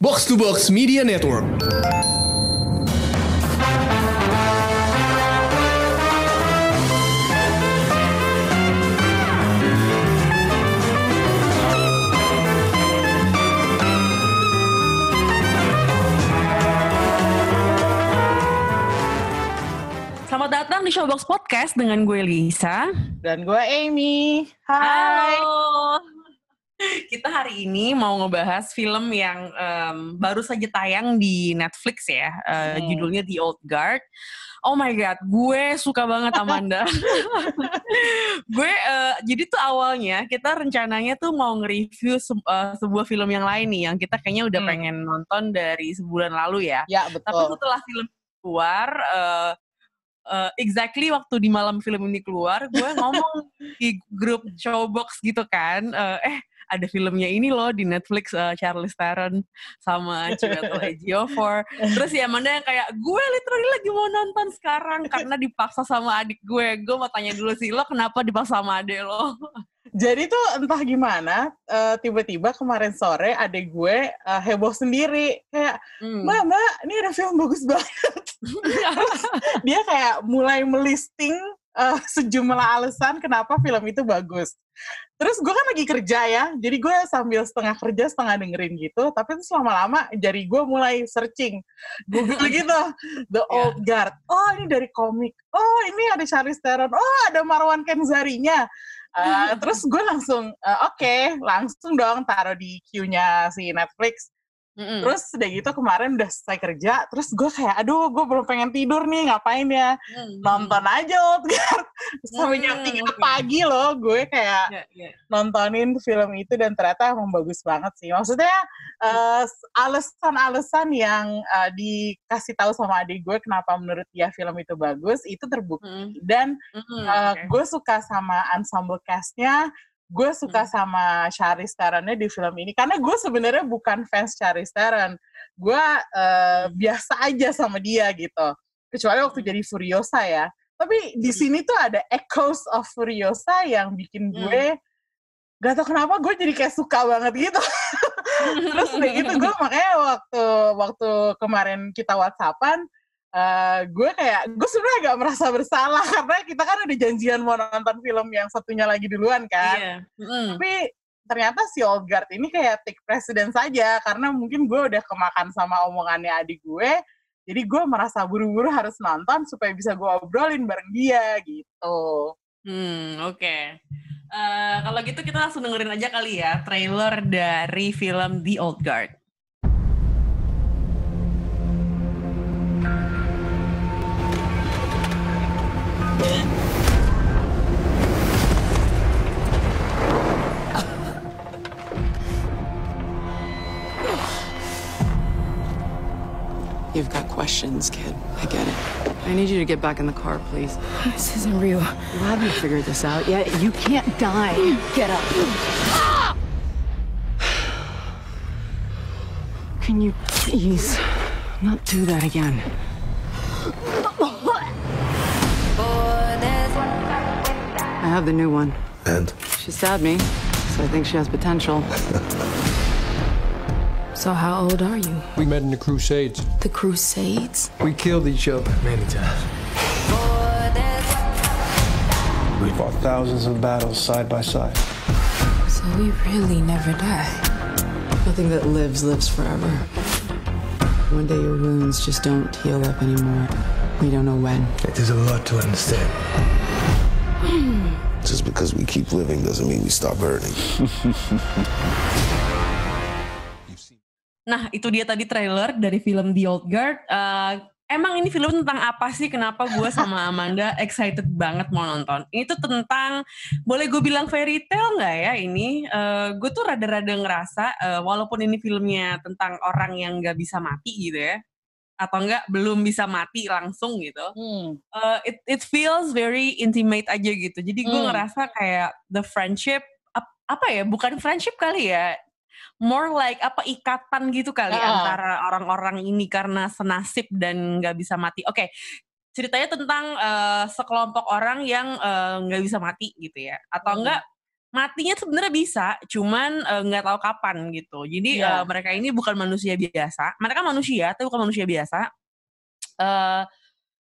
Box to Box Media Network. Selamat datang di Showbox Podcast dengan gue Lisa. Dan gue Amy. Hai. Halo. Kita hari ini mau ngebahas film yang em, baru saja tayang di Netflix ya. Eh, Hmm. Judulnya The Old Guard. Oh my god, gue suka banget Amanda. gue eh, jadi tuh awalnya kita rencananya tuh mau nge-review se- eh, sebuah film yang lain nih yang kita kayaknya udah Hmm. pengen nonton dari sebulan lalu ya. Ya Tapi betul. setelah film keluar, eh, eh, exactly waktu di malam film ini keluar, gue ngomong di grup showbox gitu kan, eh, eh ada filmnya ini loh di Netflix eh, Charlize Theron sama Chiwetel Ejiofor. Terus ya Amanda yang kayak gue literally lagi mau nonton sekarang karena dipaksa sama adik gue. Gue mau tanya dulu sih lo kenapa dipaksa sama adik lo? Jadi tuh entah gimana, eh, tiba-tiba kemarin sore adik gue eh, heboh sendiri. Kayak, Hmm. mbak, mbak, ini ada film bagus banget. Dia kayak mulai melisting eh, sejumlah alasan kenapa film itu bagus. Terus gue kan lagi kerja ya, jadi gue sambil setengah kerja, setengah dengerin gitu. Tapi terus lama-lama jari gue mulai searching. Google gitu, The Ya. Old Guard. Oh ini dari komik. Oh ini ada Charlize Theron. Oh ada Marwan Kenzarinya. Uh, terus gue langsung, uh, oke, langsung dong taruh di queue-nya si Netflix. Mm-mm. Terus udah gitu kemarin udah selesai kerja, terus gue kayak, aduh gue belum pengen tidur nih, ngapain ya? Hmm. Nonton aja Old Guard. Sampai jam 3 oke. pagi loh, gue kayak Ya, ya. nontonin film itu dan ternyata emang bagus banget sih. Maksudnya eh, alasan-alasan yang eh, dikasih tahu sama adik gue kenapa menurut dia film itu bagus itu terbukti Mm-mm. dan Mm-mm, eh, Hmm, oke. gue suka sama ensemble castnya. Gue suka Hmm. sama Charlize Theronnya di film ini karena gue sebenarnya bukan fans Charlize Theron. Gue eh, Hmm. biasa aja sama dia gitu. Kecuali waktu Hmm. jadi Furiosa ya. Tapi di Hmm. sini tuh ada echoes of Furiosa yang bikin Hmm. gue gak tau kenapa gue jadi kayak suka banget gitu. Terus udah gitu gue makanya waktu waktu kemarin kita whatsappan, eh, gue kayak gue sebenarnya agak merasa bersalah karena kita kan udah janjian mau nonton film yang satunya lagi duluan kan. Iya. Mm-mm. Tapi ternyata si Old Guard ini kayak take precedence saja karena mungkin gue udah kemakan sama omongannya adik gue. Jadi gue merasa buru-buru harus nonton supaya bisa gue obrolin bareng dia gitu. Hmm, oke. Eh, kalau gitu kita langsung dengerin aja kali ya trailer dari film The Old Guard. You've got questions, kid. I get it. I need you to get back in the car, please. This isn't real. You haven't figured this out yet. You can't die. Get up. Can you please not do that again? Have the new one. And She stabbed me, so I think she has potential. So how old are you? We met in the Crusades. The Crusades? We killed each other many times. We fought thousands of battles side by side. So we really never die. Nothing that lives lives forever. One day your wounds just don't heal up anymore. We don't know when. It is a lot to understand. Just because we keep living doesn't mean we stop hurting. Nah, itu dia tadi trailer dari film The Old Guard. Eh, emang ini film tentang apa sih? Kenapa gue sama Amanda excited banget mau nonton? Ini tuh tentang, boleh gue bilang fairy tale nggak ya ini? Eh, gue tuh rada-rada ngerasa, eh, walaupun ini filmnya tentang orang yang nggak bisa mati gitu ya, atau enggak belum bisa mati langsung gitu. uh, it it feels very intimate aja gitu. Jadi gue Hmm. ngerasa kayak the friendship ap- apa ya? Bukan friendship kali ya. More like apa ikatan gitu kali Ah. antara orang-orang ini karena senasib dan nggak bisa mati. Oke, ceritanya tentang eh, sekelompok orang yang eh, nggak bisa mati gitu ya, atau Hmm. enggak matinya sebenarnya bisa, cuman eh, nggak tahu kapan gitu. Jadi Iya. eh, mereka ini bukan manusia biasa. Mereka manusia, tapi bukan manusia biasa. Eh,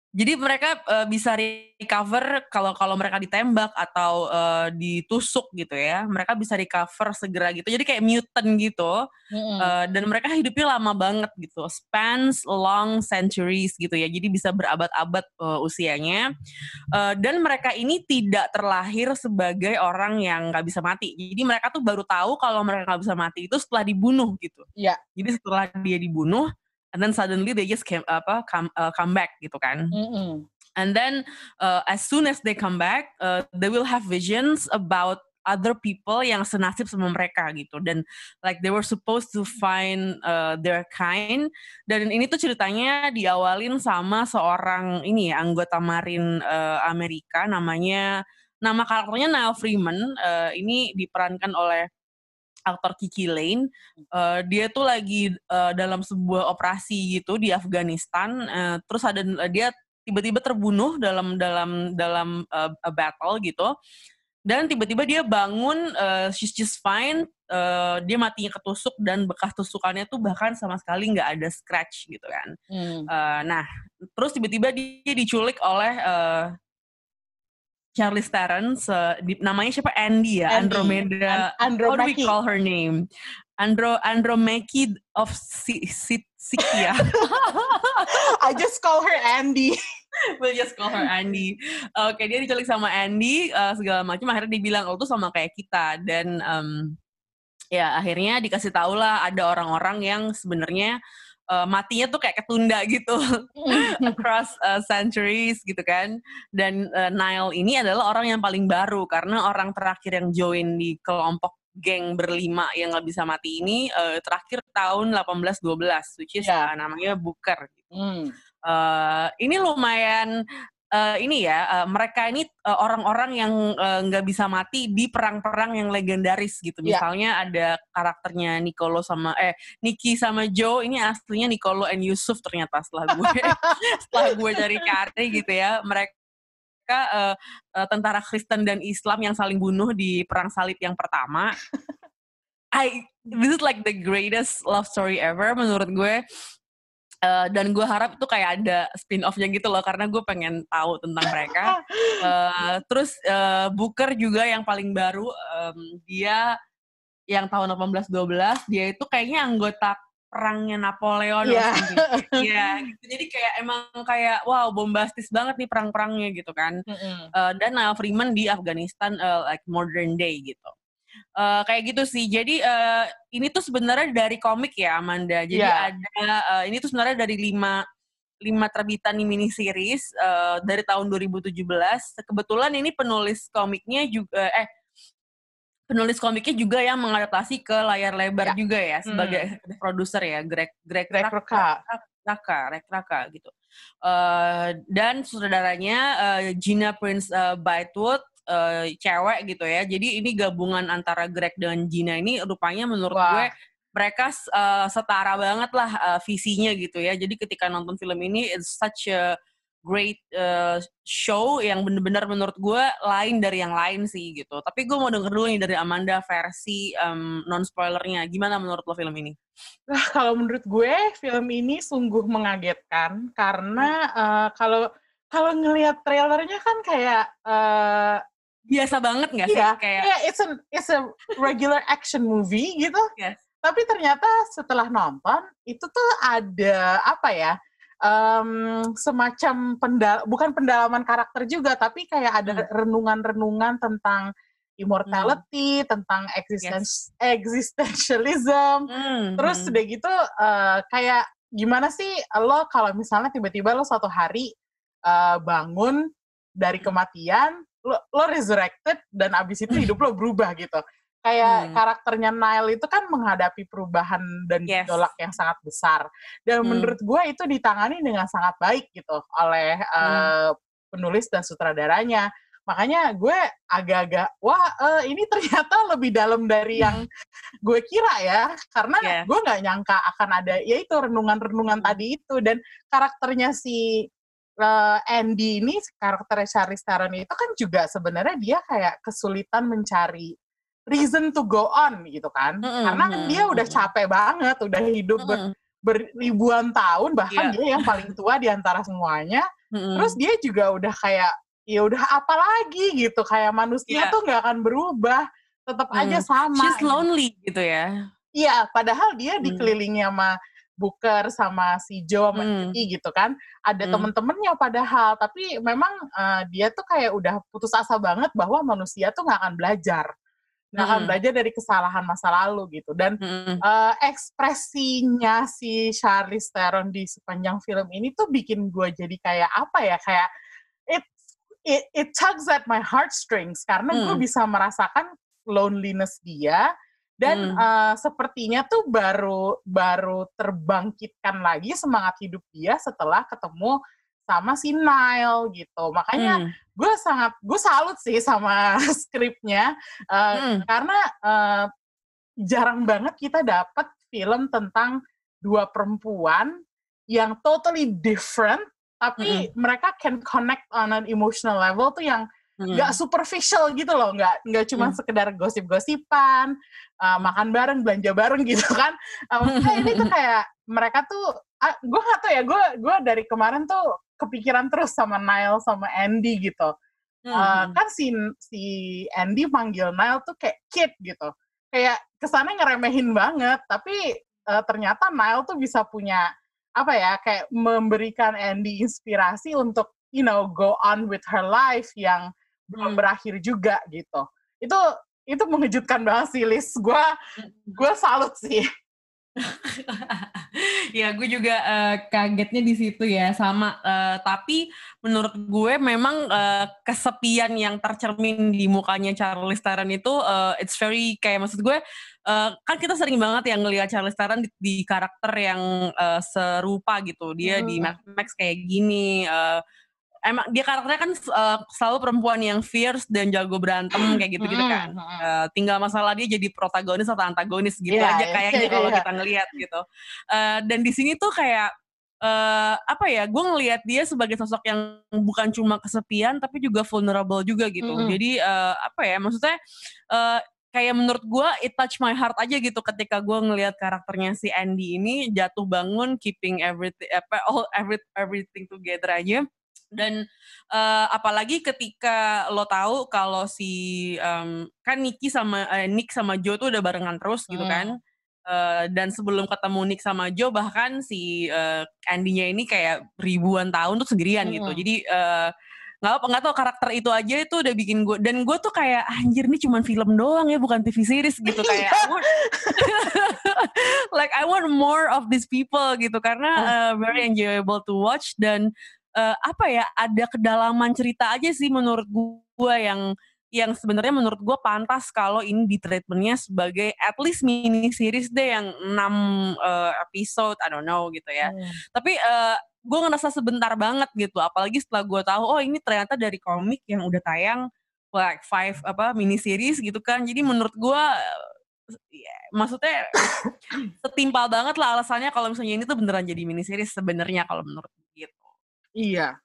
jadi mereka eh, bisa recover kalau kalau mereka ditembak atau eh, ditusuk gitu ya. Mereka bisa recover segera gitu. Jadi kayak mutant gitu. Mm-mm. Eh, dan mereka hidupnya lama banget gitu, spans long centuries gitu ya, jadi bisa berabad-abad eh, usianya. Eh, dan mereka ini tidak terlahir sebagai orang yang nggak bisa mati. Jadi mereka tuh baru tahu kalau mereka nggak bisa mati itu setelah dibunuh gitu. Iya. Jadi setelah dia dibunuh, and then suddenly they just came, apa come, eh, come back gitu kan. Mm-mm. And then uh, as soon as they come back, uh, they will have visions about other people yang senasib sama mereka gitu dan like they were supposed to find uh, their kind dan ini tuh ceritanya diawalin sama seorang ini ya anggota marin uh, Amerika namanya nama karakternya Niall Freeman uh, ini diperankan oleh aktor Kiki Lane Uh, dia tuh lagi uh, dalam sebuah operasi gitu di Afghanistan uh, terus ada dia tiba-tiba terbunuh dalam dalam dalam uh, a battle gitu. Dan tiba-tiba dia bangun uh, she's just fine uh, dia matinya ketusuk dan bekas tusukannya tuh bahkan sama sekali nggak ada scratch gitu kan. Mm. Uh, nah terus tiba-tiba dia diculik oleh uh, Charlize Theron se- di- namanya siapa Andy ya Andy. Andromeda An- how do we call her name Andro Andromeda of Si- Si- Sikia I just call her Andy. we'll just call her Andy. Oke, dia diculik sama Andy uh, segala macam. Akhirnya dibilang lo tuh sama kayak kita dan um, ya akhirnya dikasih tahu lah ada orang-orang yang sebenarnya uh, matinya tuh kayak ketunda gitu across uh, centuries gitu kan. Dan uh, Nile ini adalah orang yang paling baru karena orang terakhir yang join di kelompok geng berlima yang nggak bisa mati ini uh, terakhir tahun 1812 which is Ya. uh, namanya Booker Mm. eh ini lumayan eh, ini ya eh, mereka ini eh, orang-orang yang nggak bisa mati di perang-perang yang legendaris gitu. Ya. Misalnya ada karakternya Nicolo sama eh Nicky sama Joe ini aslinya Nicolo and Yusuf ternyata setelah gue setelah gue cari cari gitu ya mereka eh, eh, tentara Kristen dan Islam yang saling bunuh di perang salib yang pertama. I this is like the greatest love story ever menurut gue. Eh, dan gue harap itu kayak ada spin-off-nya gitu loh karena gue pengen tahu tentang mereka. Eh, terus eh, Booker juga yang paling baru em, dia yang tahun 1812 dia itu kayaknya anggota perangnya Napoleon Iya. something. Iya, gitu. Jadi kayak emang kayak wow bombastis banget nih perang-perangnya gitu kan. Mm-mm. Eh, dan Niall Freeman di Afghanistan eh, like modern day gitu. Eh, kayak gitu sih. Jadi eh, ini tuh sebenarnya dari komik ya Amanda. Jadi Iya. ada eh, ini tuh sebenarnya dari lima lima terbitan di mini series eh, dari tahun 2017. Kebetulan ini penulis komiknya juga eh penulis komiknya juga yang mengadaptasi ke layar lebar Ya. juga ya sebagai produser ya Greg Greg, Greg Raka-. Raka, Greg Raka gitu. Eh, dan sutradaranya eh, Gina Prince eh, Bythewood eh, cewek gitu ya. Jadi ini gabungan antara Greg dan Gina ini rupanya menurut Wah. gue mereka eh, setara banget lah eh, visinya gitu ya. Jadi ketika nonton film ini it's such a great eh, show yang bener-bener menurut gue lain dari yang lain sih gitu. Tapi gue mau denger dulu nih dari Amanda versi non spoilernya. Gimana menurut lo film ini? Nah, kalau menurut gue film ini sungguh mengagetkan karena eh, kalau kalau ngelihat trailernya kan kayak eh, Biasa banget gak sih? iya, Kayak iya, it's a it's a regular action movie gitu. Yes. Tapi ternyata setelah nonton itu tuh ada apa ya? em, semacam pendal bukan pendalaman karakter juga tapi kayak ada Hmm. renungan-renungan tentang immortality, tentang existence existentialism, Hmm, Terus hmm. udah gitu eh, kayak gimana sih lo kalau misalnya tiba-tiba lo suatu hari eh, bangun dari kematian, lo, lo resurrected dan abis itu hidup lo berubah gitu. Kayak Hmm. karakternya Nile itu kan menghadapi perubahan dan Yes. gejolak yang sangat besar. Dan Hmm. menurut gue itu ditangani dengan sangat baik gitu oleh eh, penulis dan sutradaranya. Makanya gue agak-agak, wah eh, ini ternyata lebih dalam dari yang gue kira ya. Karena Yes. gue nggak nyangka akan ada, ya itu renungan-renungan tadi itu. Dan karakternya si eh, Andy ini, karakternya Charlize Theron itu kan juga sebenarnya dia kayak kesulitan mencari reason to go on gitu kan. Mm-mm, Karena kan dia udah capek banget, udah hidup ber- Mm-mm. beribuan tahun, bahkan Iya. dia yang paling tua di antara semuanya. Mm-mm. Terus dia juga udah kayak ya udah apa lagi gitu, kayak manusia Iya. tuh nggak akan berubah, tetap Mm. aja sama. She's gitu. lonely gitu ya. Iya, padahal dia Hmm. dikelilingi sama Booker sama si Joe sama Hmm. Vicky gitu kan. Ada Hmm. temen-temennya padahal, tapi memang eh, dia tuh kayak udah putus asa banget bahwa manusia tuh nggak akan belajar. Nggak akan Hmm. belajar dari kesalahan masa lalu gitu. Dan Mm-mm. eh, ekspresinya si Charlize Theron di sepanjang film ini tuh bikin gue jadi kayak apa ya, kayak it it, it tugs at my heartstrings karena gue Hmm. bisa merasakan loneliness dia dan Hmm. eh, sepertinya tuh baru baru terbangkitkan lagi semangat hidup dia setelah ketemu sama si Nile gitu makanya Mm. gue sangat gue salut sih sama skripnya eh, Mm. karena eh, jarang banget kita dapat film tentang dua perempuan yang totally different tapi mereka can connect on an emotional level tuh yang Nggak superficial gitu loh nggak nggak cuma Hmm. sekedar gosip-gosipan uh, makan bareng belanja bareng gitu kan Uh, ini tuh kayak mereka tuh gue nggak tahu ya gue gue dari kemarin tuh kepikiran terus sama Nile sama Andy gitu Uh, Mm. kan si si Andy panggil Nile tuh kayak kid gitu kayak kesannya ngeremehin banget tapi uh, ternyata Nile tuh bisa punya apa ya kayak memberikan Andy inspirasi untuk you know go on with her life yang belum berakhir juga gitu. Itu itu mengejutkan banget sih Liz. Gue gue salut sih. Ya gue juga eh, kagetnya di situ ya. Sama eh, tapi menurut gue memang eh, kesepian yang tercermin di mukanya Charlize Theron itu eh, it's very kayak maksud gue eh, kan kita sering banget yang ngelihat Charlize Theron di, di karakter yang eh, serupa gitu. Dia di Hmm. Mad Max kayak gini eh, emang dia karakternya kan eh, selalu perempuan yang fierce dan jago berantem kayak gitu-gitu Hmm, kan hmm. Eh, tinggal masalah dia jadi protagonis atau antagonis gitu Iya, aja iya, kayaknya kalau iya. kita ngelihat gitu. Eh, dan di sini tuh kayak eh apa ya, gue ngelihat dia sebagai sosok yang bukan cuma kesepian tapi juga vulnerable juga gitu. Mm-mm. Jadi eh, apa ya, maksudnya eh, kayak menurut gue it touch my heart aja gitu ketika gue ngelihat karakternya si Andy ini jatuh bangun, keeping everything apa all every, everything together aja dan eh, apalagi ketika lo tahu kalau si em, kan Nicky sama eh, Nick sama Joe tuh udah barengan terus gitu Hmm. kan. Eh, dan sebelum ketemu Nick sama Joe bahkan si eh, Andy-nya ini kayak ribuan tahun tuh sendirian gitu. Hmm. jadi eh, nggak apa nggak tau karakter itu aja itu udah bikin gue dan gue tuh kayak anjir ini cuma film doang ya bukan TV series gitu. Kayak I want- like I want more of these people gitu. Karena uh, very enjoyable to watch. Dan uh, apa ya ada kedalaman cerita aja sih menurut gue yang yang sebenarnya menurut gue pantas kalau ini di treatmentnya sebagai at least mini series deh yang 6 uh, episode I don't know gitu ya Hmm. tapi eh, gue ngerasa sebentar banget gitu apalagi setelah gue tahu oh ini ternyata dari komik yang udah tayang like five apa mini series gitu kan jadi menurut gue ya, maksudnya setimpal banget lah alasannya kalau misalnya ini tuh beneran jadi mini series sebenarnya kalau menurut gue iya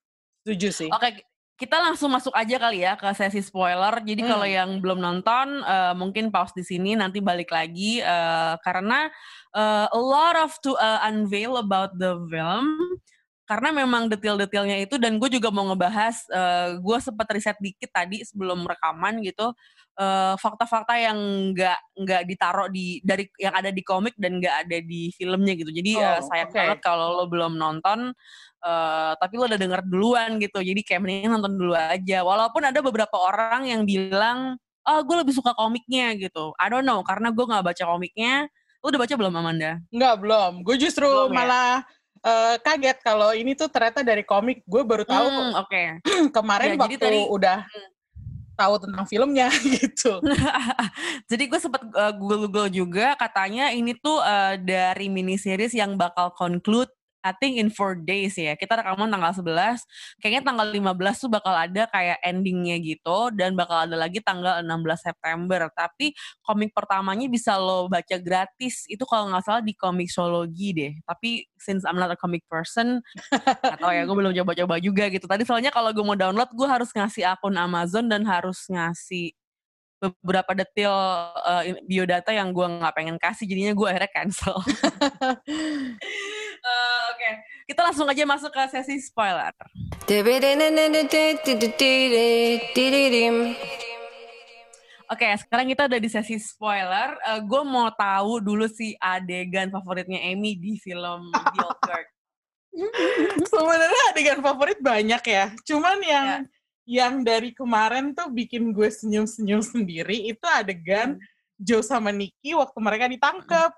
setuju sih oke kita langsung masuk aja kali ya ke sesi spoiler. Jadi Hmm. kalau yang belum nonton eh, mungkin pause di sini nanti balik lagi eh, karena eh, a lot of to uh, unveil about the film karena memang detail-detailnya itu dan gue juga mau ngebahas gue sempat riset dikit tadi sebelum rekaman gitu eh, fakta-fakta yang nggak nggak ditaruh di dari yang ada di komik dan nggak ada di filmnya gitu jadi eh, Oh, sayang oke. banget kalau lo belum nonton eh, tapi lo udah denger duluan gitu jadi kayak mendingan nonton dulu aja walaupun ada beberapa orang yang bilang oh gue lebih suka komiknya gitu I don't know karena gue nggak baca komiknya lo udah baca belum Amanda? Enggak, belum. Gue justru Belum ya? malah eh, kaget kalau ini tuh ternyata dari komik. Gue baru tahu Hmm, Oke. kemarin Ya, jadi waktu tadi- udah Hmm. Tahu tentang filmnya gitu. Jadi gue sempet uh, google-google juga katanya ini tuh uh, dari mini series yang bakal conclude I think in four days ya. Kita rekaman tanggal 11. Kayaknya tanggal 15 tuh bakal ada kayak endingnya gitu. Dan bakal ada lagi tanggal 16 September. Tapi komik pertamanya bisa lo baca gratis. Itu kalau nggak salah di Komiksologi deh. Tapi since I'm not a comic person, atau ya gue belum coba-coba juga gitu. Tadi soalnya kalau gue mau download, gue harus ngasih akun Amazon dan harus ngasih beberapa detail uh, biodata yang gue nggak pengen kasih jadinya gue akhirnya cancel. uh, okay. Kita langsung aja masuk ke sesi spoiler. Oke, okay, sekarang kita udah di sesi spoiler. Uh, gue mau tahu dulu sih adegan favoritnya Amy di film The Old Guard. Sebenarnya adegan favorit banyak ya. Cuman yang yeah. yang dari kemarin tuh bikin gue senyum-senyum sendiri itu adegan hmm. Joe sama Nikki waktu mereka ditangkap.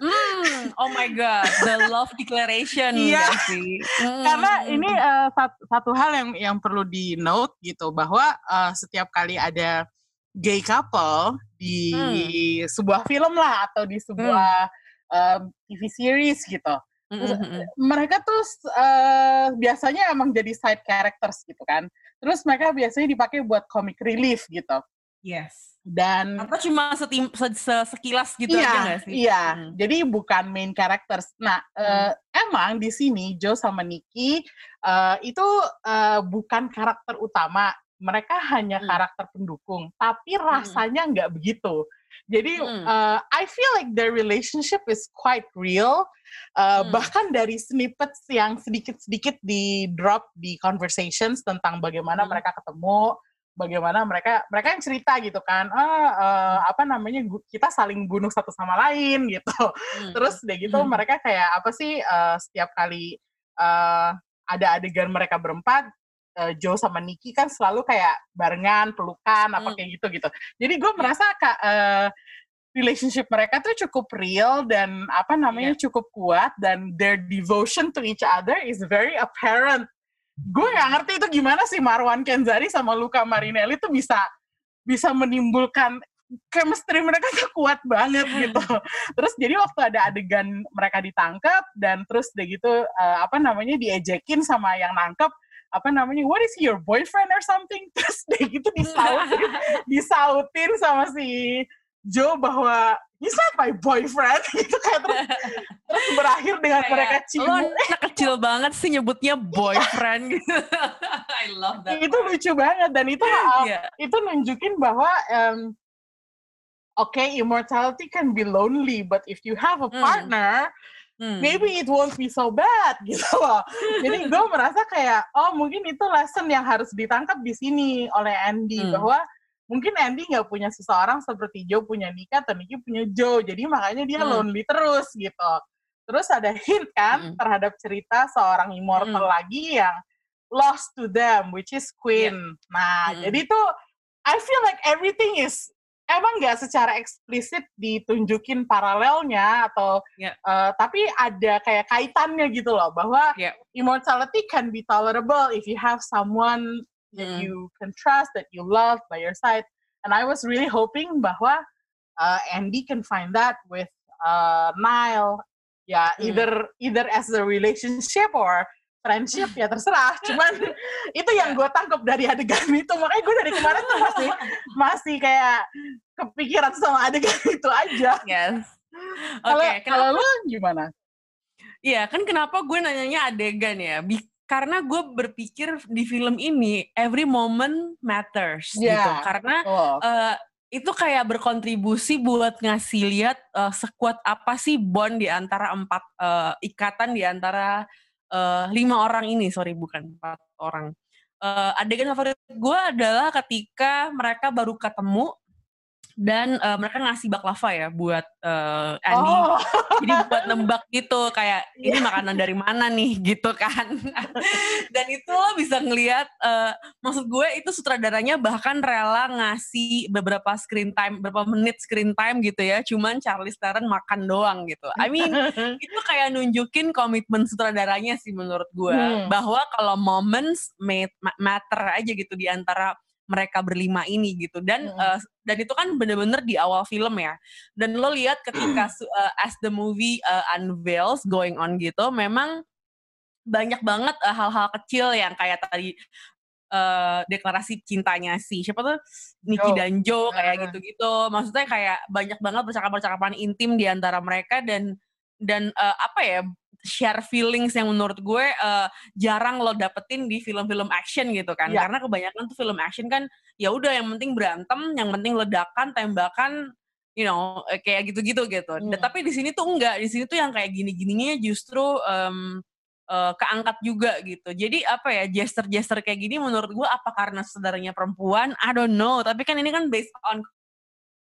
Mm, oh my god, the love declaration iya. sih. Mm. Karena ini uh, satu, satu hal yang yang perlu di note gitu bahwa uh, setiap kali ada gay couple di hmm. sebuah film lah atau di sebuah hmm. um, TV series gitu. Mm-hmm. Mereka tuh uh, biasanya emang jadi side characters gitu kan. Terus mereka biasanya dipakai buat comic relief gitu. Yes. Dan atau cuma setim, se, se, sekilas gitu iya, aja gak sih? Iya. Hmm. Jadi bukan main characters. Nah, hmm. uh, emang di sini Joe sama Nikki uh, itu uh, bukan karakter utama mereka hanya hmm. karakter pendukung, tapi hmm. rasanya nggak hmm. begitu. Jadi hmm. uh, I feel like their relationship is quite real. Uh, hmm. Bahkan dari snippets yang sedikit-sedikit di drop di conversations tentang bagaimana hmm. mereka ketemu, bagaimana mereka mereka yang cerita gitu kan, ah, uh, apa namanya kita saling bunuh satu sama lain gitu. Hmm. Terus deh gitu hmm. mereka kayak apa sih uh, setiap kali uh, ada adegan mereka berempat uh, Joe sama Nikki kan selalu kayak barengan, pelukan, apa hmm. kayak gitu gitu. Jadi gue merasa kak uh, relationship mereka tuh cukup real dan apa namanya yeah. cukup kuat dan their devotion to each other is very apparent. Gue nggak ngerti itu gimana sih Marwan Kenzari sama Luca Marinelli tuh bisa bisa menimbulkan chemistry mereka tuh kuat banget gitu. Terus jadi waktu ada adegan mereka ditangkap dan terus deh gitu uh, apa namanya diejekin sama yang nangkep, apa namanya what is your boyfriend or something terus deh gitu disautin disautin sama si Joe bahwa he's not my boyfriend gitu kayak terus, terus berakhir dengan kayak, mereka cium lo anak kecil banget sih nyebutnya boyfriend gitu I love that itu part. lucu banget dan itu yeah. itu nunjukin bahwa um, okay immortality can be lonely but if you have a hmm. partner hmm. maybe it won't be so bad gitu loh. Jadi gue merasa kayak oh mungkin itu lesson yang harus ditangkap di sini oleh Andy hmm. bahwa mungkin Andy nggak punya seseorang seperti Joe punya Nika atau Nikki punya Joe. Jadi makanya dia hmm. lonely terus gitu. Terus ada hint kan hmm. terhadap cerita seorang immortal hmm. lagi yang lost to them which is Queen. Yeah. Nah, hmm. jadi tuh I feel like everything is emang nggak secara eksplisit ditunjukin paralelnya atau yeah. uh, tapi ada kayak kaitannya gitu loh bahwa yeah. immortality can be tolerable if you have someone that mm. you can trust that you love by your side. And I was really hoping bahwa uh, Andy can find that with uh, Nile ya yeah, mm. either either as a relationship or friendship ya terserah. Cuman itu yang gue tangkap dari adegan itu. Makanya gue dari kemarin tuh masih masih kayak kepikiran sama adegan itu aja. Yes. Oke okay, kalau lu gimana? Iya kan kenapa gue nanyanya adegan ya karena gue berpikir di film ini every moment matters yeah. gitu karena oh. uh, itu kayak berkontribusi buat ngasih lihat uh, sekuat apa sih bond di antara empat uh, ikatan di antara uh, lima orang ini sorry bukan empat orang uh, adegan favorit gue adalah ketika mereka baru ketemu dan uh, mereka ngasih baklava ya buat uh, Andy. Oh. Jadi buat nembak gitu kayak ini makanan dari mana nih gitu kan. dan itu lo bisa ngelihat uh, maksud gue itu sutradaranya bahkan rela ngasih beberapa screen time beberapa menit screen time gitu ya cuman Charlie Theron makan doang gitu. I mean itu kayak nunjukin komitmen sutradaranya sih menurut gue hmm. bahwa kalau moments matter aja gitu di antara mereka berlima ini gitu. Dan mm. uh, dan itu kan bener-bener di awal film ya. Dan lo lihat ketika uh, as the movie uh, unveils going on gitu memang banyak banget hal hal-hal kecil yang kayak tadi uh, deklarasi cintanya si siapa tuh? Niki dan Joe kayak gitu-gitu. Maksudnya kayak banyak banget percakapan-percakapan intim di antara mereka dan dan uh, apa ya share feelings yang menurut gue uh, jarang lo dapetin di film-film action gitu kan. Iya. Karena kebanyakan tuh film action kan ya udah yang penting berantem, yang penting ledakan, tembakan, you know, eh, kayak gitu-gitu gitu. Dan Hmm. tapi di sini tuh enggak, di sini tuh yang kayak gini-gininya justru em, eh, keangkat juga gitu. Jadi apa ya, gesture-gesture kayak gini menurut gue apa karena saudaranya perempuan? I don't know. Tapi kan ini kan based on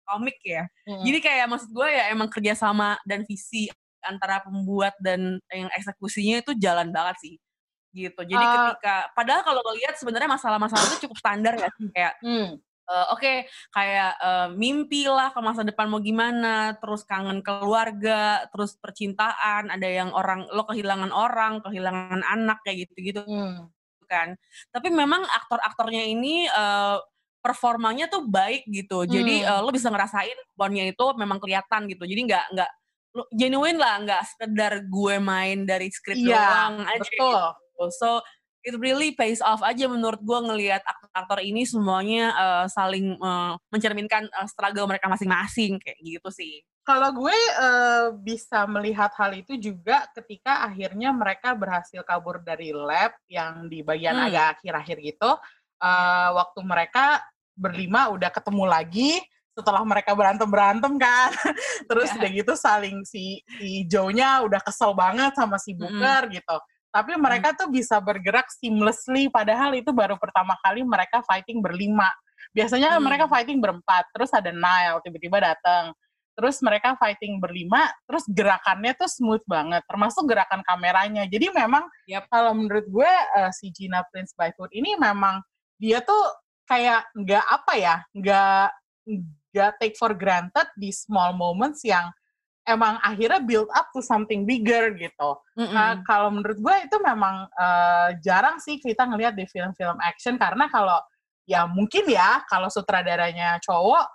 komik ya. Mm-mm. Jadi kayak maksud gue ya emang kerjasama dan visi antara pembuat dan yang eksekusinya itu jalan banget sih gitu. Jadi Uh, ketika padahal kalau lihat sebenarnya masalah-masalah itu cukup standar ya sih. kayak Hmm. eh, oke kayak eh, mimpi lah ke masa depan mau gimana, terus kangen keluarga, terus percintaan, ada yang orang lo kehilangan orang, kehilangan anak kayak gitu-gitu Hmm. kan. Tapi memang aktor-aktornya ini eh, performanya tuh baik gitu. Jadi Hmm. eh, lo bisa ngerasain bondnya itu memang kelihatan gitu. Jadi nggak nggak genuine lah, nggak sekedar gue main dari skrip Iya, doang aja betul. gitu. So it really pays off aja menurut gue ngelihat aktor-aktor ini semuanya eh, saling eh, mencerminkan eh, struggle mereka masing-masing kayak gitu sih. Kalau gue eh, bisa melihat hal itu juga ketika akhirnya mereka berhasil kabur dari lab yang di bagian Hmm. agak akhir-akhir gitu. Eh, waktu mereka berlima udah ketemu lagi setelah mereka berantem-berantem kan. Terus Iya. udah gitu saling si, si Joe-nya udah kesel banget sama si. Booker gitu. Tapi mereka tuh bisa bergerak seamlessly padahal itu baru pertama kali mereka fighting berlima. Biasanya Hmm. mereka fighting berempat, terus ada Nile tiba-tiba datang terus mereka fighting berlima, terus gerakannya tuh smooth banget, termasuk gerakan kameranya. Jadi memang Yap. kalau menurut gue eh, si Gina Prince Bythewood ini memang dia tuh kayak nggak apa ya, nggak nggak take for granted di small moments yang emang akhirnya build up to something bigger gitu. Mm-mm. Nah, kalau menurut gue itu memang eh, jarang sih kita ngelihat di film-film action karena kalau ya mungkin ya kalau sutradaranya cowok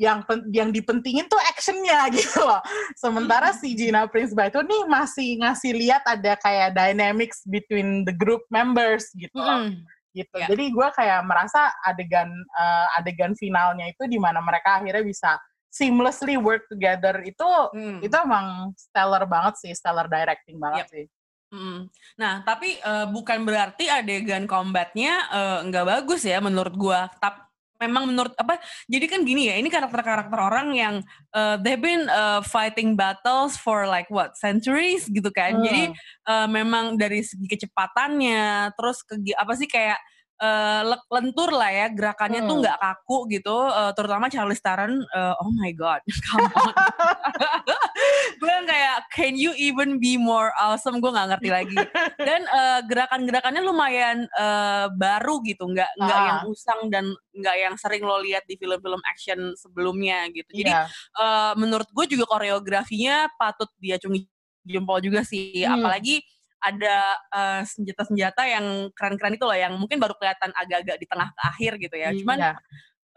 yang pen- yang dipentingin tuh actionnya gitu loh. Sementara si Gina Prince Bythewood nih masih ngasih lihat ada kayak dynamics between the group members gitu loh Mm-mm. Gitu. Ya. Jadi gue kayak merasa adegan eh, adegan finalnya itu di mana mereka akhirnya bisa seamlessly work together itu Mm. itu emang stellar banget sih, stellar directing banget Yep. sih. Mm. Nah, tapi eh, bukan berarti adegan combatnya eh, nggak bagus ya menurut gua. Tapi memang menurut apa? Jadi kan gini ya, ini karakter-karakter orang yang eh, they've been eh, fighting battles for like what centuries gitu kan. Hmm. Jadi eh, memang dari segi kecepatannya, terus ke apa sih kayak eh, le- lentur lah ya gerakannya tuh Hmm. nggak kaku gitu. eh, terutama Charlie Theron, eh, oh my god, come on. gue kayak can you even be more awesome gue nggak ngerti lagi dan eh, gerakan-gerakannya lumayan eh, baru gitu nggak nggak Ah. yang usang dan nggak yang sering lo lihat di film-film action sebelumnya gitu jadi Iya. eh, menurut gue juga koreografinya patut diacungi jempol juga sih Hmm. apalagi ada eh, senjata-senjata yang keren-keren itu loh yang mungkin baru kelihatan agak-agak di tengah ke akhir gitu ya. Cuman Iya.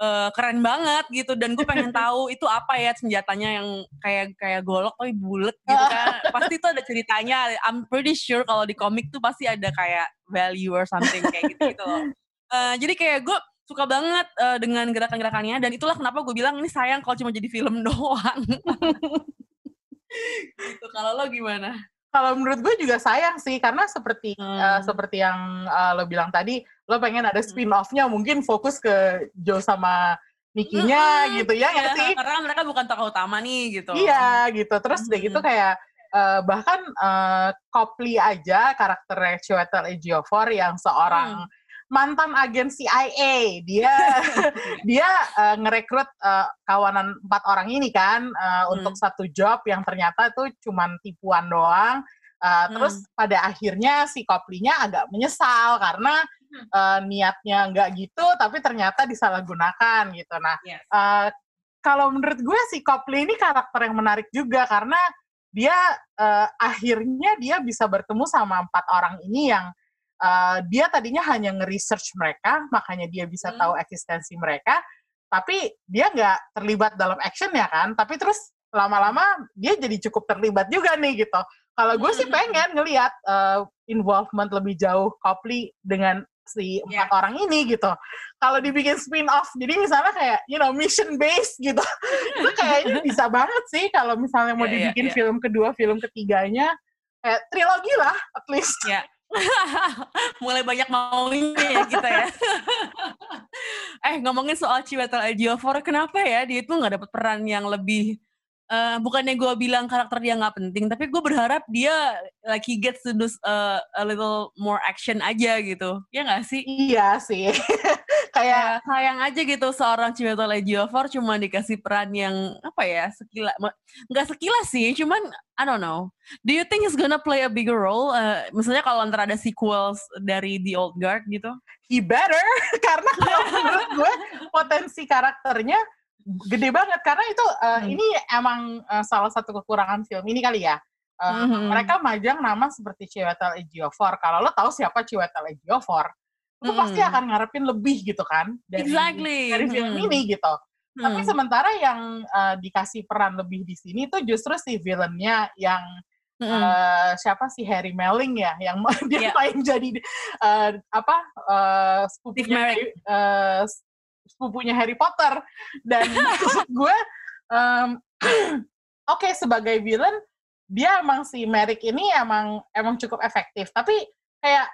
eh, keren banget gitu dan gue pengen tahu itu apa ya senjatanya yang kayak kayak golok tapi bulat gitu kan. Pasti itu ada ceritanya I'm pretty sure kalau di komik tuh pasti ada kayak value or something kayak gitu gitu loh. Eh, jadi kayak gue suka banget eh, dengan gerakan-gerakannya dan itulah kenapa gue bilang ini sayang kalau cuma jadi film doang. Gitu kalau lo gimana Kalau menurut gue juga sayang sih karena seperti Hmm. eh, seperti yang eh, lo bilang tadi, lo pengen ada spin-off-nya mungkin fokus ke Joe sama Nikinya Mm-mm. gitu ya nggak Ya, sih? karena mereka bukan tokoh utama nih gitu Iya gitu. Terus udah gitu Mhm. kayak eh, bahkan eh, Copley aja karakternya Chiwetel Ejiofor yang seorang mantan agen CIA. Dia dia eh, ngerekrut eh, kawanan empat orang ini kan eh, untuk satu job yang ternyata itu cuman tipuan doang. Eh, Terus pada akhirnya si Copley-nya agak menyesal karena eh, niatnya nggak gitu, tapi ternyata disalahgunakan gitu. Nah, Yes. eh, kalau menurut gue si Copley ini karakter yang menarik juga karena dia eh, akhirnya dia bisa bertemu sama empat orang ini yang eh, dia tadinya hanya nge-research mereka, makanya dia bisa Hmm. tahu eksistensi mereka, tapi dia nggak terlibat dalam action ya kan, tapi terus lama-lama dia jadi cukup terlibat juga nih gitu. Kalau gue sih Hmm. pengen ngelihat eh, involvement lebih jauh Copley dengan si empat Ya. orang ini gitu. Kalau dibikin spin off, jadi misalnya kayak you know mission based gitu, itu kayaknya bisa banget sih kalau misalnya mau Iya, iya, dibikin iya. film kedua, film ketiganya, kayak trilogi lah at least. Ya. Mulai banyak maunya ya kita ya. eh ngomongin soal Chiwetel Ejiofor, kenapa ya dia itu nggak dapat peran yang lebih eh, bukannya gue bilang karakter dia nggak penting, tapi gue berharap dia like he gets to do uh, a little more action aja gitu. Ya nggak sih? Iya sih. kayak sayang aja gitu seorang Chiwetel Ejiofor cuma dikasih peran yang apa ya sekilas nggak sekilas sih cuman I don't know do you think he's gonna play a bigger role uh, misalnya kalau ntar ada sequels dari The Old Guard gitu he better karena kalau menurut gue potensi karakternya gede banget karena itu uh, Hmm. ini emang uh, salah satu kekurangan film ini kali ya. Uh, Mhm. Mereka majang nama seperti Chiwetel Ejiofor. Kalau lo tahu siapa Chiwetel Ejiofor, lo Mhm. pasti akan ngarepin lebih gitu kan dari, Exactly. dari film Mhm. ini gitu. Tapi Hmm. sementara yang uh, dikasih peran lebih di sini tuh justru si villainnya yang eh, siapa sih Harry Melling ya yang dia Iya. main jadi eh, apa Steve sepupunya eh, sepupunya Harry Potter dan gue em, oke sebagai villain dia emang si Merrick ini emang emang cukup efektif tapi kayak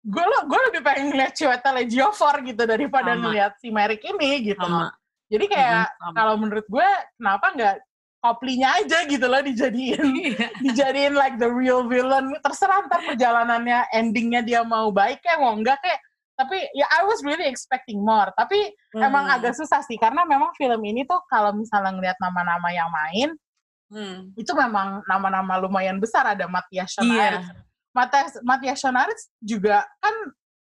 gue lo gue lebih pengen ngeliat Chiwetel Ejiofor gitu daripada Sama. ngeliat si Merrick ini gitu Sama. jadi kayak sama. kalau menurut gue kenapa nggak koplinya aja gitu loh dijadiin Iya. dijadiin like the real villain terserah ntar perjalanannya endingnya dia mau baik kayak mau enggak kayak tapi ya I was really expecting more tapi emang Hmm. agak susah sih karena memang film ini tuh kalau misalnya ngeliat nama-nama yang main Hmm. itu memang nama-nama lumayan besar ada Matias Schoenaerts Iya. Matias Matias Schoenaerts juga kan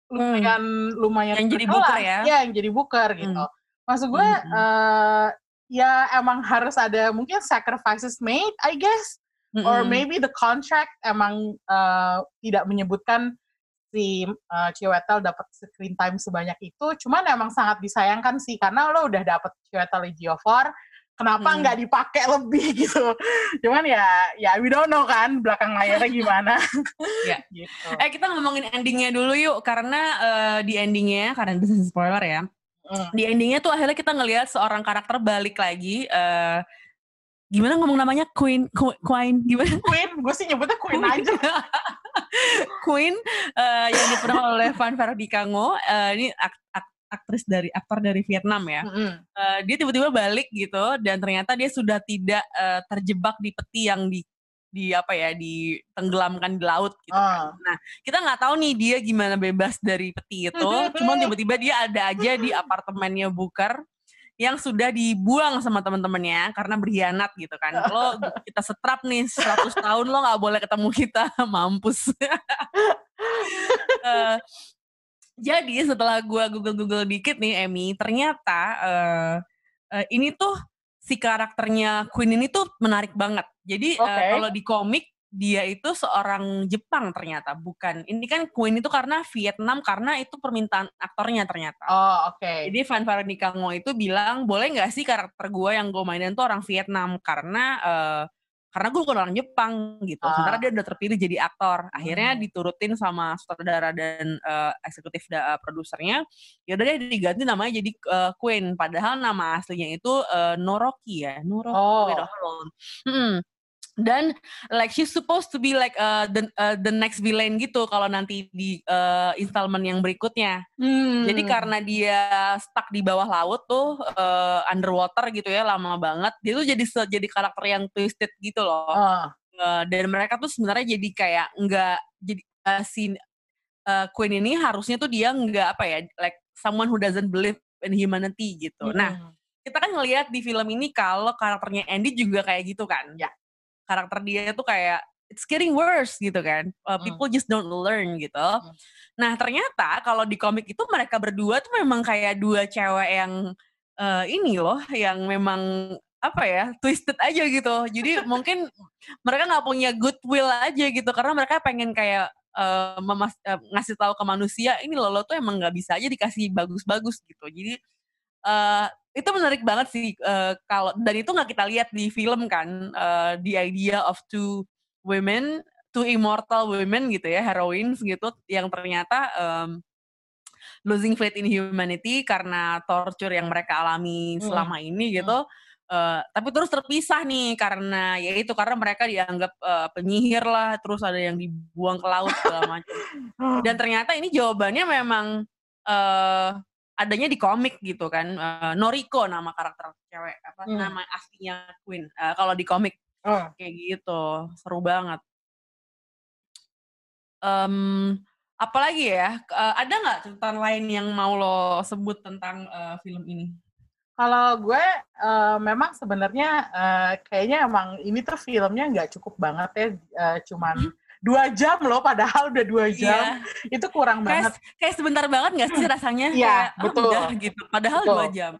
lumayan lumayan Hmm. Yang jadi booker ya? Iya, yang jadi booker gitu maksud gue Hmm. eh, ya emang harus ada mungkin sacrifices made I guess or Mm-mm. maybe the contract emang uh, tidak menyebutkan si uh, Chiwetel dapat screen time sebanyak itu cuman emang sangat disayangkan sih karena lo udah dapet Chiwetel Ejiofor kenapa Hmm. nggak dipakai lebih gitu cuman ya ya we don't know kan belakang layarnya gimana Ya. gitu Eh kita ngomongin endingnya dulu yuk karena eh, di endingnya karena is spoiler ya. Mm. Di endingnya tuh akhirnya kita ngelihat seorang karakter balik lagi. eh gimana ngomong namanya Queen Qu- Queen gimana? Queen gue sih nyebutnya Queen aja Queen eh, yang diperan oleh Van Verdikango. Eh, ini ak- ak- aktris dari aktor dari Vietnam ya. Mm-mm. Eh, dia tiba-tiba balik gitu dan ternyata dia sudah tidak eh, terjebak di peti yang di di apa ya ditenggelamkan di laut gitu Ah. kan. Nah, kita nggak tahu nih dia gimana bebas dari peti itu. Cuman tiba-tiba dia ada aja di apartemennya Booker yang sudah dibuang sama teman-temannya karena berkhianat gitu kan. Lo kita setrap nih 100 tahun lo nggak boleh ketemu kita, mampus. Eh, jadi setelah gua google-google dikit nih Emmy, ternyata eh, eh, ini tuh si karakternya Queen ini tuh menarik banget. Jadi eh, Oke. kalau di komik dia itu seorang Jepang ternyata, bukan. Ini kan Queen itu karena Vietnam karena itu permintaan aktornya ternyata. oh oke Jadi Van Verdikango itu bilang boleh nggak sih karakter gue yang gue mainin tuh orang Vietnam karena eh, karena gue bukan orang Jepang gitu. Ah. Sementara dia udah terpilih jadi aktor. Akhirnya Hmm. diturutin sama sutradara dan eh, eksekutif da- produsernya. Ya udah deh diganti namanya jadi eh, Queen. Padahal nama aslinya itu eh, Noroki ya, Noroki Oh. Widodo. Dan like she's supposed to be like uh, the uh, the next villain gitu kalau nanti di uh, installment yang berikutnya. Hmm. Jadi karena dia stuck di bawah laut tuh uh, underwater gitu ya lama banget, dia tuh jadi jadi karakter yang twisted gitu loh. Ah. Uh, dan mereka tuh sebenarnya jadi kayak nggak jadi uh, si uh, Queen ini harusnya tuh dia nggak apa ya like someone who doesn't believe in humanity gitu. Nah Hmm. kita kan ngelihat di film ini kalau karakternya Andy juga kayak gitu kan. Ya. Karakter dia tuh kayak it's getting worse gitu kan. Uh, Hmm. people just don't learn gitu. Nah ternyata kalau di komik itu mereka berdua tuh memang kayak dua cewek yang eh, ini loh, yang memang apa ya twisted aja gitu. Jadi mungkin mereka nggak punya goodwill aja gitu karena mereka pengen kayak eh, memas- eh, ngasih tahu ke manusia ini loh lo tuh emang nggak bisa aja dikasih bagus-bagus gitu. Jadi eh, itu menarik banget sih eh, kalau dan itu nggak kita lihat di film kan eh, the idea of two women two immortal women gitu ya heroines gitu yang ternyata em, losing faith in humanity karena torture yang mereka alami Hmm. selama ini gitu Uh, tapi terus terpisah nih karena ya itu karena mereka dianggap uh, penyihir lah terus ada yang dibuang ke laut segala macam dan ternyata ini jawabannya memang uh, adanya di komik gitu kan uh, Noriko nama karakter cewek apa hmm. nama aslinya Queen uh, kalau di komik oh. kayak gitu seru banget um, apalagi ya uh, ada nggak cerita lain yang mau lo sebut tentang uh, film ini kalau gue uh, memang sebenarnya uh, kayaknya emang ini tuh filmnya nggak cukup banget ya, uh, cuman hmm. Dua jam loh, padahal udah dua iya. jam, yeah. itu kurang kayak, banget. Kayak sebentar banget nggak sih rasanya? Iya, yeah, betul. Oh, gitu, padahal betul. dua jam.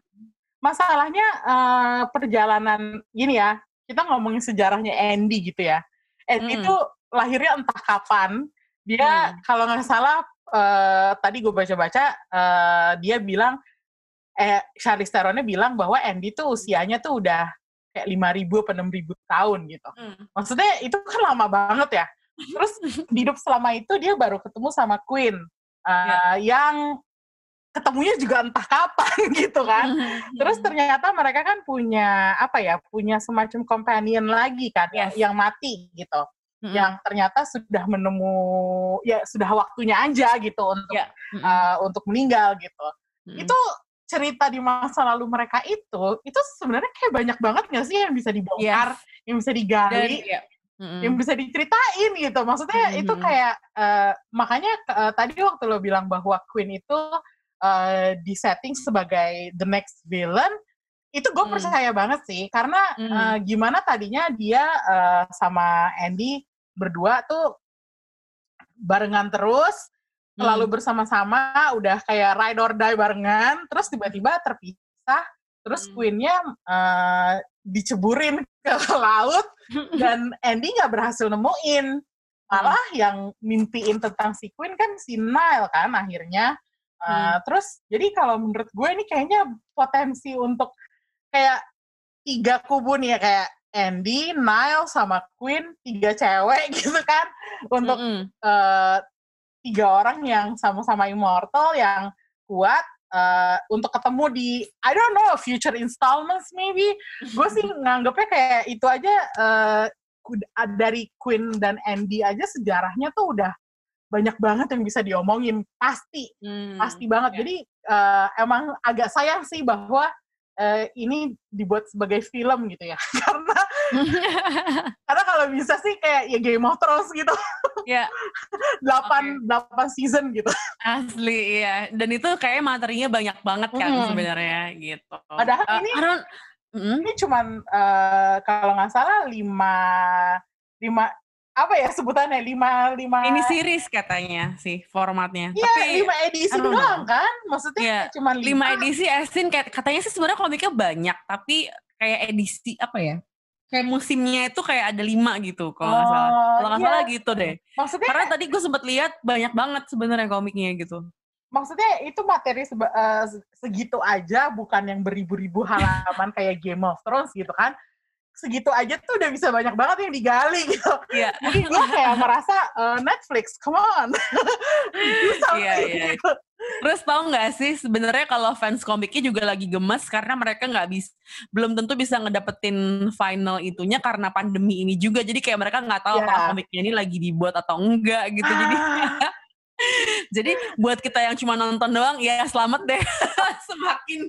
Masalahnya uh, perjalanan gini ya, kita ngomongin sejarahnya Andy gitu ya. Andy hmm. itu lahirnya entah kapan. Dia hmm. kalau nggak salah uh, tadi gue baca-baca, uh, dia bilang eh Charlize Theronnya bilang bahwa Andy tuh usianya tuh udah kayak lima ribu atau enam ribu tahun gitu. Hmm. Maksudnya itu kan lama banget ya. Terus hidup selama itu dia baru ketemu sama Queen uh, yeah. yang ketemunya juga entah kapan gitu kan. Terus ternyata mereka kan punya apa ya, punya semacam companion lagi kan yes. yang mati gitu. Mm-hmm. Yang ternyata sudah menemu ya sudah waktunya aja gitu untuk yeah. mm-hmm. uh, untuk meninggal gitu. Mm-hmm. Itu cerita di masa lalu mereka itu itu sebenarnya kayak banyak banget nggak sih yang bisa dibongkar, yes. yang bisa digali, Dan, yeah. Mm-hmm. yang bisa diceritain gitu. Maksudnya mm-hmm. itu kayak uh, makanya uh, tadi waktu lo bilang bahwa Queen itu uh, di setting sebagai the next villain, itu gue mm. percaya banget sih karena mm. uh, gimana tadinya dia uh, sama Andy berdua tuh barengan terus hmm. bersama-sama udah kayak ride or die barengan terus tiba-tiba terpisah terus hmm. Queennya uh, diceburin ke laut dan Andy nggak berhasil nemuin malah hmm. yang mimpiin tentang si Queen kan si Nile kan akhirnya uh, hmm. terus jadi kalau menurut gue ini kayaknya potensi untuk kayak tiga kubu nih ya kayak Andy, Nile sama Queen tiga cewek gitu kan untuk mm -hmm. uh, tiga orang yang sama-sama immortal yang kuat uh, untuk ketemu di I don't know future installments maybe. Gue sih nganggepnya kayak itu aja uh, dari Queen dan Andy aja sejarahnya tuh udah banyak banget yang bisa diomongin. Pasti hmm, pasti banget. yeah. jadi uh, emang agak sayang sih bahwa uh, ini dibuat sebagai film gitu ya. Karena karena kalau bisa sih kayak ya Game of Thrones gitu. Ya. delapan delapan season gitu. Asli ya. Dan itu kayak materinya banyak banget kan hmm. sebenarnya gitu. Padahal uh, ini mm. ini cuman uh, kalau nggak salah lima lima apa ya sebutannya lima lima ini series katanya sih formatnya iya Tapi, lima edisi doang kan maksudnya yeah, cuma lima. lima edisi Esin katanya sih sebenarnya komiknya banyak tapi kayak edisi apa ya kayak musimnya itu kayak ada lima gitu kalau nggak oh, salah kalau nggak iya. salah gitu deh maksudnya karena tadi gue sempat lihat banyak banget sebenarnya komiknya gitu maksudnya itu materi seba, uh, segitu aja bukan yang beribu-ribu halaman kayak Game of Thrones gitu kan segitu aja tuh udah bisa banyak banget yang digali gitu. Iya. Jadi gue kayak merasa uh, Netflix, come on, Iya iya. Gitu. Terus tau nggak sih sebenarnya kalau fans komiknya juga lagi gemes karena mereka nggak bisa belum tentu bisa ngedapetin final itunya karena pandemi ini juga. Jadi kayak mereka nggak tahu yeah. apakah komiknya ini lagi dibuat atau enggak gitu. Ah. Jadi jadi buat kita yang cuma nonton doang ya selamat deh semakin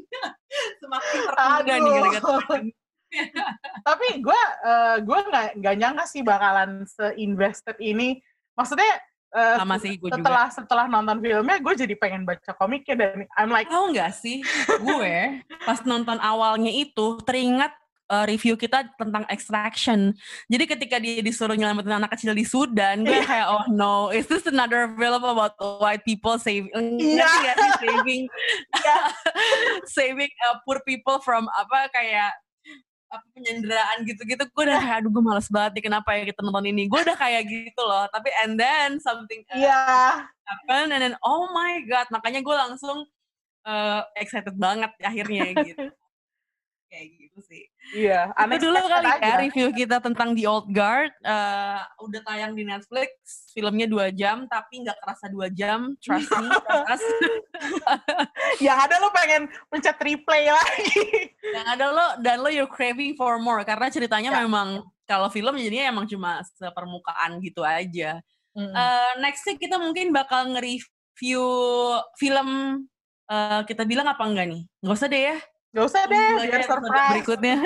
semakin tertunda nih gara-gara tapi gue uh, gue nggak nggak nyangka sih bakalan se-invested ini maksudnya uh, Sama sih, gue setelah juga. setelah nonton filmnya gue jadi pengen baca komiknya dan I'm like tahu nggak sih gue pas nonton awalnya itu teringat uh, review kita tentang extraction. Jadi ketika dia disuruh nyelamatin anak kecil di Sudan, gue kayak oh no, is this another film about white people saving, yeah. sih saving, yeah. saving uh, poor people from apa kayak apa penyanderaan gitu-gitu gue udah kayak aduh gue males banget nih kenapa ya kita nonton ini gue udah kayak gitu loh tapi and then something uh, yeah. happen and then oh my god makanya gue langsung uh, excited banget akhirnya gitu kayak gitu sih. Iya, Itu dulu kali ya aja. review kita tentang The Old Guard. Eh, udah tayang di Netflix, filmnya dua jam, tapi nggak kerasa dua jam. Trust me, trust us. Yang ada lo pengen pencet replay lagi. Yang ada lo dan lo you're craving for more karena ceritanya Ya. memang kalau film jadinya emang cuma sepermukaan gitu aja. Mm. Eh, nextnya kita mungkin bakal nge-review film eh, kita bilang apa enggak nih? Nggak usah deh ya. Gak usah deh, aja biar surprise. berikutnya.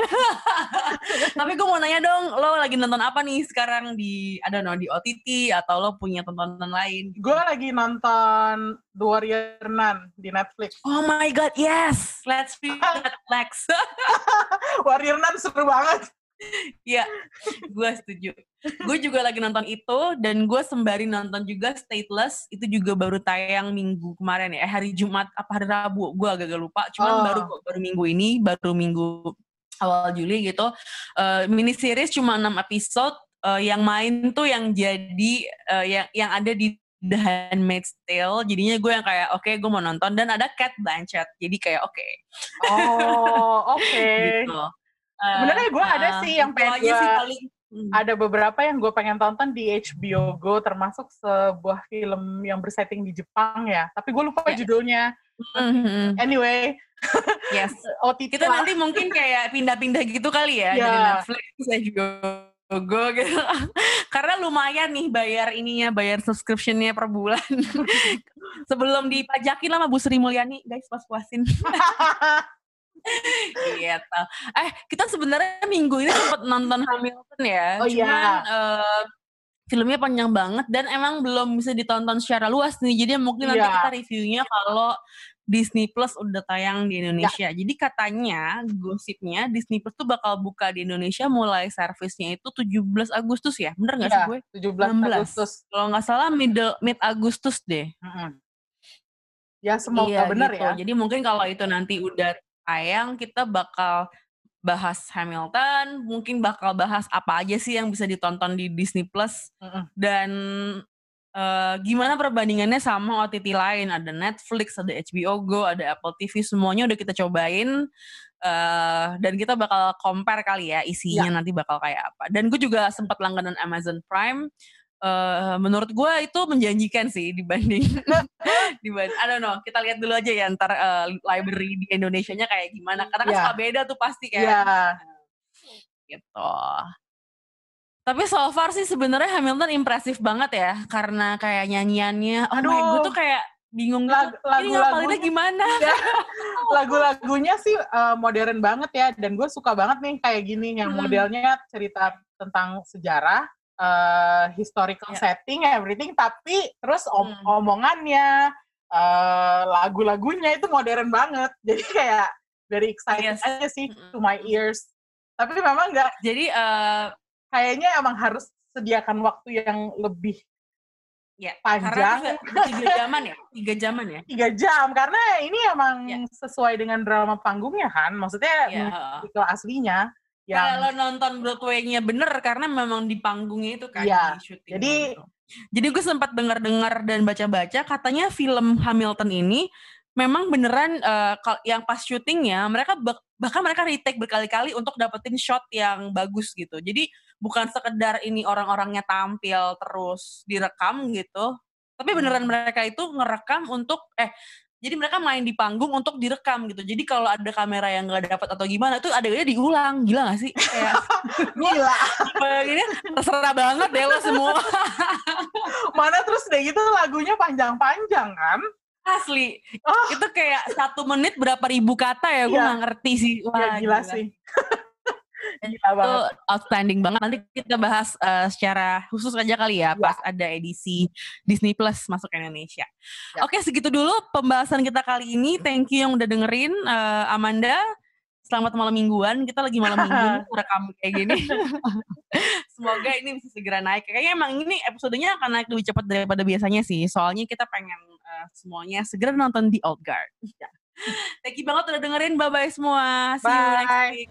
Tapi gue mau nanya dong, lo lagi nonton apa nih sekarang di, don't know, di OTT atau lo punya tontonan lain? Gue lagi nonton The Warrior Nun di Netflix. Oh my god, yes! Let's be Netflix. Warrior Nun seru banget. Iya, gue setuju. Gue juga lagi nonton itu dan gue sembari nonton juga Stateless itu juga baru tayang minggu kemarin ya, eh, hari Jumat apa hari Rabu, gue agak-agak lupa. Cuman Oh. baru baru minggu ini, baru minggu awal Juli gitu. Eh, mini series cuma 6 episode. eh, yang main tuh yang jadi eh, yang yang ada di The Handmaid's Tale. Jadinya gue yang kayak oke gue mau nonton dan ada Cat Blanchett. Jadi kayak oke Oh, oke. gitu. Sebenarnya gue ada Eh, sih yang pengen paling. Hmm. Ada beberapa yang gue pengen tonton di HBO Go, termasuk sebuah film yang bersetting di Jepang ya. Tapi gue lupa Ya. judulnya. Mhm. Anyway, Yes. OTT Kita lah. nanti mungkin kayak pindah-pindah gitu kali ya dari Ya. Netflix juga go gitu. Karena lumayan nih bayar ininya, bayar subscriptionnya per bulan. Sebelum dipajakin lah sama Bu Sri Mulyani, guys pas-puasin. Gitu. Eh, kita sebenarnya minggu ini sempat nonton Hamilton ya. Oh, iya. Cuman eh, filmnya panjang banget dan emang belum bisa ditonton secara luas nih. Jadi mungkin nanti Iya. kita reviewnya kalau Disney Plus udah tayang di Indonesia. Ya. Jadi katanya gosipnya Disney Plus tuh bakal buka di Indonesia mulai servisnya itu 17 Agustus ya. Bener nggak sih Iya, gue? 17 16. Agustus. Kalau nggak salah middle mid Agustus deh. Mm-mm. Ya semoga iya, benar gitu. ya. Jadi mungkin kalau itu nanti udah tayang, kita bakal bahas Hamilton, mungkin bakal bahas apa aja sih yang bisa ditonton di Disney Plus Mm-mm. dan eh, gimana perbandingannya sama OTT lain. Ada Netflix, ada HBO Go, ada Apple TV, semuanya udah kita cobain. eh, dan kita bakal compare kali ya isinya nanti bakal kayak apa. Dan gue juga sempat langganan Amazon Prime. Eh, menurut gue itu menjanjikan sih dibanding dibanding I don't know kita lihat dulu aja ya ntar eh, library di Indonesia-nya kayak gimana karena kan Iya. suka beda tuh pasti kan Iya. gitu. Tapi so far sih sebenarnya Hamilton impresif banget ya karena kayak nyanyiannya. Oh my, gue Aduh. tuh kayak bingung gitu. Lag- Ini ngapalinnya lagu-lagunya gimana? Ya, lagu-lagunya sih eh, modern banget ya dan gue suka banget nih kayak gini yang Hmm. modelnya cerita tentang sejarah eh, historical Ya. setting everything tapi terus om- Hmm. omongannya eh, lagu-lagunya itu modern banget jadi kayak very excited Yes. aja sih Mm-mm. to my ears tapi memang nggak Jadi eh kayaknya emang harus sediakan waktu yang lebih ya Panjang. tiga jaman ya, tiga jaman ya. tiga jam karena ini emang Ya. sesuai dengan drama panggungnya kan maksudnya Ya. aslinya yang Kalau nonton Broadway-nya bener karena memang di panggungnya itu kan Iya. di syuting. Jadi-. Jadi gue sempat dengar-dengar dan baca-baca katanya film Hamilton ini memang beneran kal- yang pas syutingnya mereka bak- bahkan mereka retake berkali-kali untuk dapetin shot yang bagus gitu. Jadi bukan sekedar ini orang-orangnya tampil terus direkam gitu, tapi beneran mereka itu ngerekam untuk eh jadi mereka main di panggung untuk direkam gitu. Jadi kalau ada kamera yang nggak dapat atau gimana tuh adegannya diulang. Gila gak sih? Kayak gila ini terserah banget deh lo semua. mana terus deh gitu lagunya panjang-panjang kan Asli. Oh. Itu kayak satu menit berapa ribu kata ya. Gue Iya. gak ngerti sih. ya Wah, gila sih gila Itu outstanding banget. Nanti kita bahas eh, secara khusus aja kali ya. Iya. Pas ada edisi Disney Plus masuk ke Indonesia. Ya. Oke segitu dulu pembahasan kita kali ini. Thank you yang udah dengerin. Eh, Amanda. Selamat malam mingguan. Kita lagi malam minggu nih, rekam kayak gini. Semoga ini bisa segera naik. Kayaknya emang ini episodenya akan naik lebih cepat daripada biasanya sih. Soalnya kita pengen eh, semuanya segera nonton The Old Guard. Thank you banget udah dengerin. Bye-bye semua. See you next Bye. week.